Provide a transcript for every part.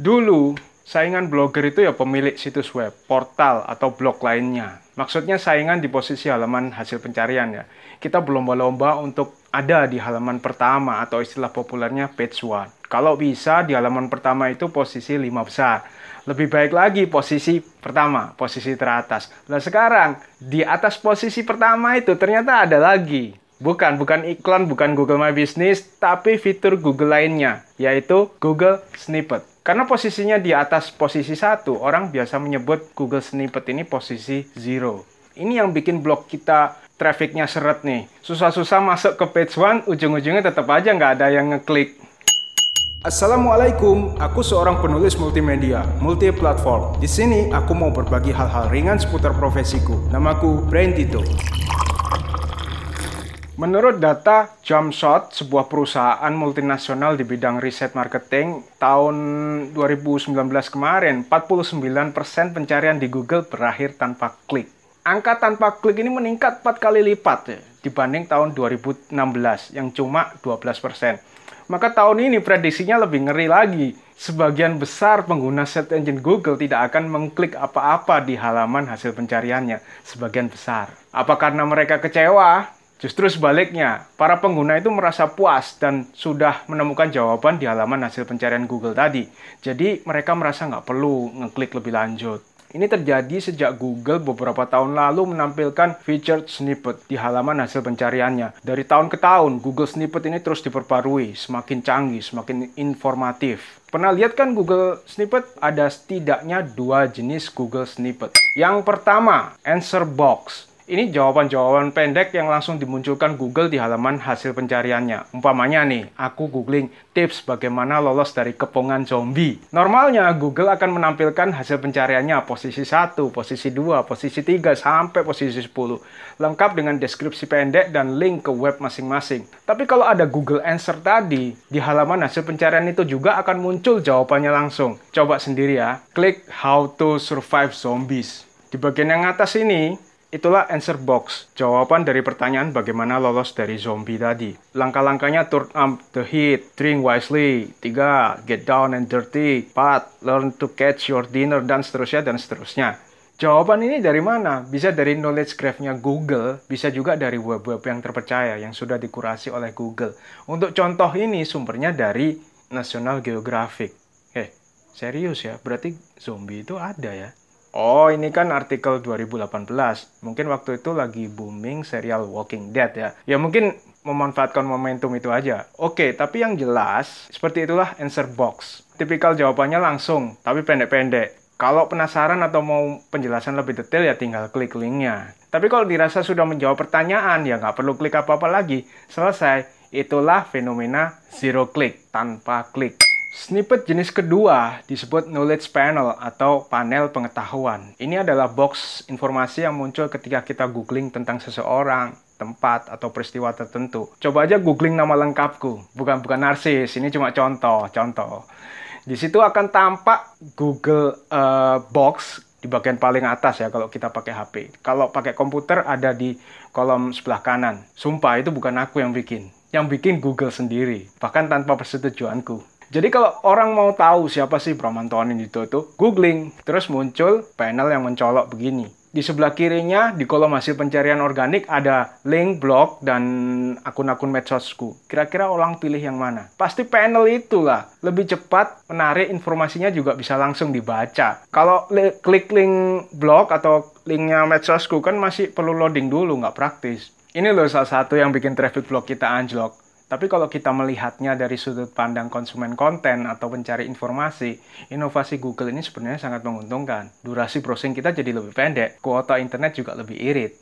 Dulu, saingan blogger itu ya pemilik situs web, portal, atau blog lainnya. Maksudnya saingan di posisi halaman hasil pencarian ya. Kita berlomba-lomba untuk ada di halaman pertama atau istilah populernya page one. Kalau bisa di halaman pertama itu posisi lima besar. Lebih baik lagi posisi pertama, posisi teratas. Nah sekarang di atas posisi pertama itu ternyata ada lagi Bukan, bukan iklan, bukan Google My Business, tapi fitur Google lainnya, yaitu Google Snippet. Karena posisinya di atas posisi satu, orang biasa menyebut Google Snippet ini posisi zero. Ini yang bikin blog kita trafficnya seret nih. Susah-susah masuk ke page one, ujung-ujungnya tetap aja nggak ada yang ngeklik. Assalamualaikum, aku seorang penulis multimedia, multi platform. Di sini aku mau berbagi hal-hal ringan seputar profesiku. Namaku Brain Tito. Menurut data Jumpshot, sebuah perusahaan multinasional di bidang riset marketing, tahun 2019 kemarin, 49% pencarian di Google berakhir tanpa klik. Angka tanpa klik ini meningkat 4 kali lipat ya, dibanding tahun 2016 yang cuma 12%. Maka tahun ini prediksinya lebih ngeri lagi. Sebagian besar pengguna search engine Google tidak akan mengklik apa-apa di halaman hasil pencariannya. Sebagian besar. Apa karena mereka kecewa? Justru sebaliknya, para pengguna itu merasa puas dan sudah menemukan jawaban di halaman hasil pencarian Google tadi. Jadi mereka merasa nggak perlu ngeklik lebih lanjut. Ini terjadi sejak Google beberapa tahun lalu menampilkan featured snippet di halaman hasil pencariannya. Dari tahun ke tahun, Google Snippet ini terus diperbarui, semakin canggih, semakin informatif. Pernah lihat kan Google Snippet? Ada setidaknya dua jenis Google Snippet. Yang pertama, Answer Box. Ini jawaban-jawaban pendek yang langsung dimunculkan Google di halaman hasil pencariannya. Umpamanya nih, aku googling tips bagaimana lolos dari kepungan zombie. Normalnya Google akan menampilkan hasil pencariannya posisi 1, posisi 2, posisi 3, sampai posisi 10. Lengkap dengan deskripsi pendek dan link ke web masing-masing. Tapi kalau ada Google Answer tadi, di halaman hasil pencarian itu juga akan muncul jawabannya langsung. Coba sendiri ya. Klik How to Survive Zombies. Di bagian yang atas ini, Itulah answer box, jawaban dari pertanyaan bagaimana lolos dari zombie tadi. Langkah-langkahnya turn up the heat, drink wisely, 3. Get down and dirty, 4. Learn to catch your dinner, dan seterusnya, dan seterusnya. Jawaban ini dari mana? Bisa dari knowledge graph-nya Google, bisa juga dari web-web yang terpercaya yang sudah dikurasi oleh Google. Untuk contoh ini sumbernya dari National Geographic. Eh, serius ya? Berarti zombie itu ada ya? Oh, ini kan artikel 2018. Mungkin waktu itu lagi booming serial Walking Dead ya. Ya mungkin memanfaatkan momentum itu aja. Oke, tapi yang jelas, seperti itulah answer box. Tipikal jawabannya langsung, tapi pendek-pendek. Kalau penasaran atau mau penjelasan lebih detail ya tinggal klik linknya. Tapi kalau dirasa sudah menjawab pertanyaan, ya nggak perlu klik apa-apa lagi. Selesai. Itulah fenomena zero click, tanpa klik. Snippet jenis kedua disebut knowledge panel atau panel pengetahuan. Ini adalah box informasi yang muncul ketika kita googling tentang seseorang, tempat, atau peristiwa tertentu. Coba aja googling nama lengkapku. Bukan bukan narsis, ini cuma contoh, contoh. Di situ akan tampak Google uh, Box di bagian paling atas ya kalau kita pakai HP. Kalau pakai komputer ada di kolom sebelah kanan. Sumpah itu bukan aku yang bikin. Yang bikin Google sendiri, bahkan tanpa persetujuanku. Jadi kalau orang mau tahu siapa sih Pramantonin itu tuh, googling, terus muncul panel yang mencolok begini. Di sebelah kirinya, di kolom hasil pencarian organik, ada link blog dan akun-akun medsosku. Kira-kira orang pilih yang mana? Pasti panel itulah. Lebih cepat, menarik, informasinya juga bisa langsung dibaca. Kalau klik link blog atau linknya medsosku kan masih perlu loading dulu, nggak praktis. Ini loh salah satu yang bikin traffic blog kita anjlok tapi kalau kita melihatnya dari sudut pandang konsumen konten atau pencari informasi, inovasi Google ini sebenarnya sangat menguntungkan. Durasi browsing kita jadi lebih pendek, kuota internet juga lebih irit.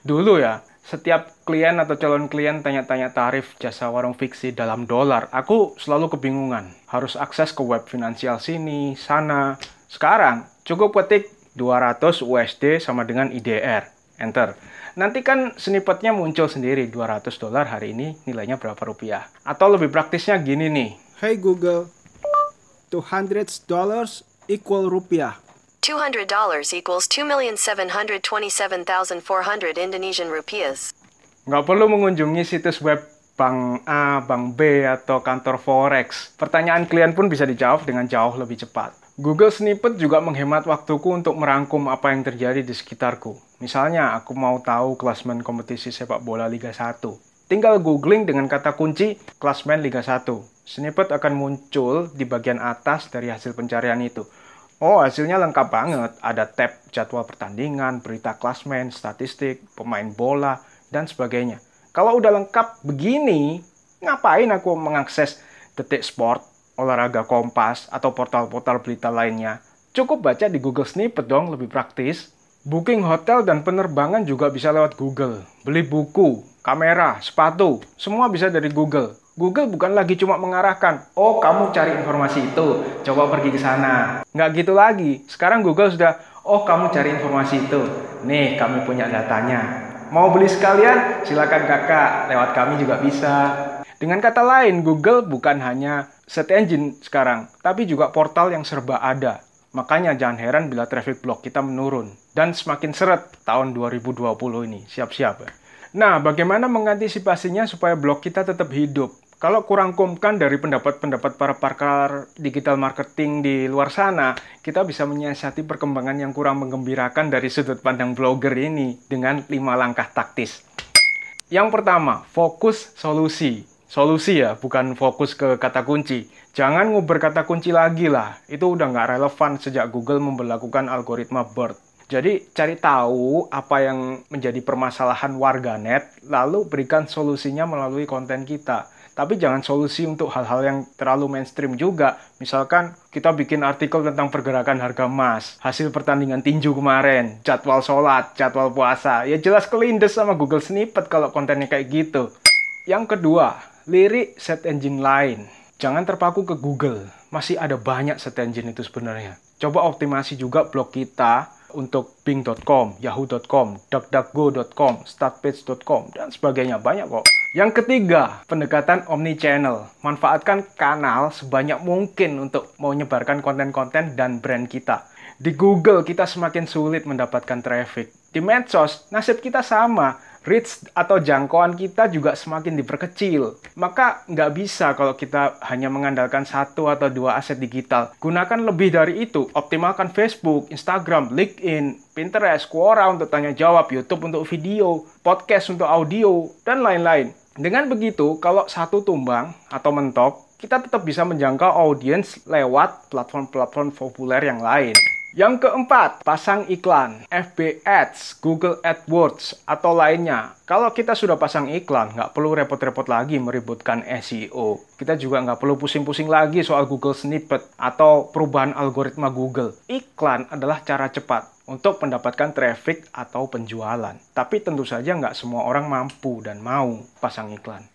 Dulu ya, setiap klien atau calon klien tanya-tanya tarif jasa warung fiksi dalam dolar, aku selalu kebingungan. Harus akses ke web finansial sini, sana. Sekarang, cukup ketik 200 USD sama dengan IDR. Enter Nanti kan snippetnya muncul sendiri 200 dolar hari ini nilainya berapa rupiah. Atau lebih praktisnya gini nih. Hey Google, 200 dollars equal rupiah. $200 equals 2,727,400 Indonesian rupiahs. Nggak perlu mengunjungi situs web bank A, bank B, atau kantor forex. Pertanyaan klien pun bisa dijawab dengan jauh lebih cepat. Google Snippet juga menghemat waktuku untuk merangkum apa yang terjadi di sekitarku. Misalnya, aku mau tahu klasmen kompetisi sepak bola Liga 1. Tinggal googling dengan kata kunci klasmen Liga 1. Snippet akan muncul di bagian atas dari hasil pencarian itu. Oh, hasilnya lengkap banget. Ada tab jadwal pertandingan, berita klasmen, statistik, pemain bola, dan sebagainya. Kalau udah lengkap begini, ngapain aku mengakses detik sport, olahraga kompas, atau portal-portal berita lainnya? Cukup baca di Google Snippet dong, lebih praktis. Booking hotel dan penerbangan juga bisa lewat Google. Beli buku, kamera, sepatu, semua bisa dari Google. Google bukan lagi cuma mengarahkan, oh kamu cari informasi itu, coba pergi ke sana. Nggak gitu lagi. Sekarang Google sudah, oh kamu cari informasi itu, nih kami punya datanya. Mau beli sekalian? Silakan kakak, lewat kami juga bisa. Dengan kata lain, Google bukan hanya search engine sekarang, tapi juga portal yang serba ada. Makanya jangan heran bila traffic blog kita menurun. Dan semakin seret tahun 2020 ini. Siap-siap ya. Nah, bagaimana mengantisipasinya supaya blog kita tetap hidup? Kalau kurang kumkan dari pendapat-pendapat para pakar digital marketing di luar sana, kita bisa menyiasati perkembangan yang kurang menggembirakan dari sudut pandang blogger ini dengan lima langkah taktis. Yang pertama, fokus solusi. Solusi ya, bukan fokus ke kata kunci. Jangan nguber kata kunci lagi lah. Itu udah nggak relevan sejak Google memperlakukan algoritma BERT. Jadi cari tahu apa yang menjadi permasalahan warganet, lalu berikan solusinya melalui konten kita tapi jangan solusi untuk hal-hal yang terlalu mainstream juga. Misalkan kita bikin artikel tentang pergerakan harga emas, hasil pertandingan tinju kemarin, jadwal sholat, jadwal puasa. Ya jelas kelindes sama Google Snippet kalau kontennya kayak gitu. Yang kedua, lirik set engine lain. Jangan terpaku ke Google. Masih ada banyak set engine itu sebenarnya. Coba optimasi juga blog kita untuk bing.com, yahoo.com, duckduckgo.com, startpage.com, dan sebagainya. Banyak kok. Yang ketiga, pendekatan omni-channel. Manfaatkan kanal sebanyak mungkin untuk mau menyebarkan konten-konten dan brand kita. Di Google, kita semakin sulit mendapatkan traffic. Di medsos, nasib kita sama reach atau jangkauan kita juga semakin diperkecil. Maka nggak bisa kalau kita hanya mengandalkan satu atau dua aset digital. Gunakan lebih dari itu. Optimalkan Facebook, Instagram, LinkedIn, Pinterest, Quora untuk tanya jawab, YouTube untuk video, podcast untuk audio, dan lain-lain. Dengan begitu, kalau satu tumbang atau mentok, kita tetap bisa menjangkau audiens lewat platform-platform populer yang lain. Yang keempat, pasang iklan, FB Ads, Google AdWords, atau lainnya. Kalau kita sudah pasang iklan, nggak perlu repot-repot lagi meributkan SEO. Kita juga nggak perlu pusing-pusing lagi soal Google Snippet atau perubahan algoritma Google. Iklan adalah cara cepat untuk mendapatkan traffic atau penjualan. Tapi tentu saja nggak semua orang mampu dan mau pasang iklan.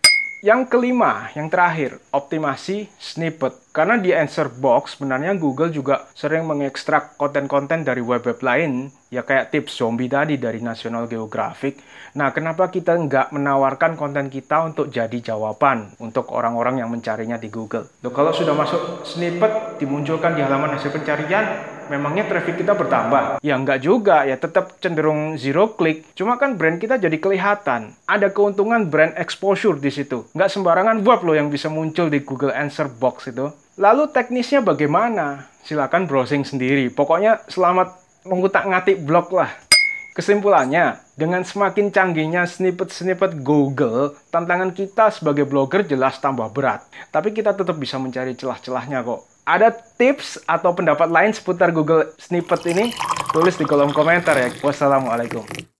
Yang kelima, yang terakhir, optimasi snippet. Karena di answer box, sebenarnya Google juga sering mengekstrak konten-konten dari web-web lain, ya kayak tips zombie tadi dari National Geographic. Nah, kenapa kita nggak menawarkan konten kita untuk jadi jawaban untuk orang-orang yang mencarinya di Google? Loh, kalau sudah masuk snippet, dimunculkan di halaman hasil pencarian, memangnya traffic kita bertambah? Ya enggak juga, ya tetap cenderung zero click. Cuma kan brand kita jadi kelihatan. Ada keuntungan brand exposure di situ. Nggak sembarangan web loh yang bisa muncul di Google Answer Box itu. Lalu teknisnya bagaimana? Silakan browsing sendiri. Pokoknya selamat mengutak-ngatik blog lah. Kesimpulannya, dengan semakin canggihnya snippet-snippet Google, tantangan kita sebagai blogger jelas tambah berat. Tapi kita tetap bisa mencari celah-celahnya kok ada tips atau pendapat lain seputar Google Snippet ini? Tulis di kolom komentar ya. Wassalamualaikum.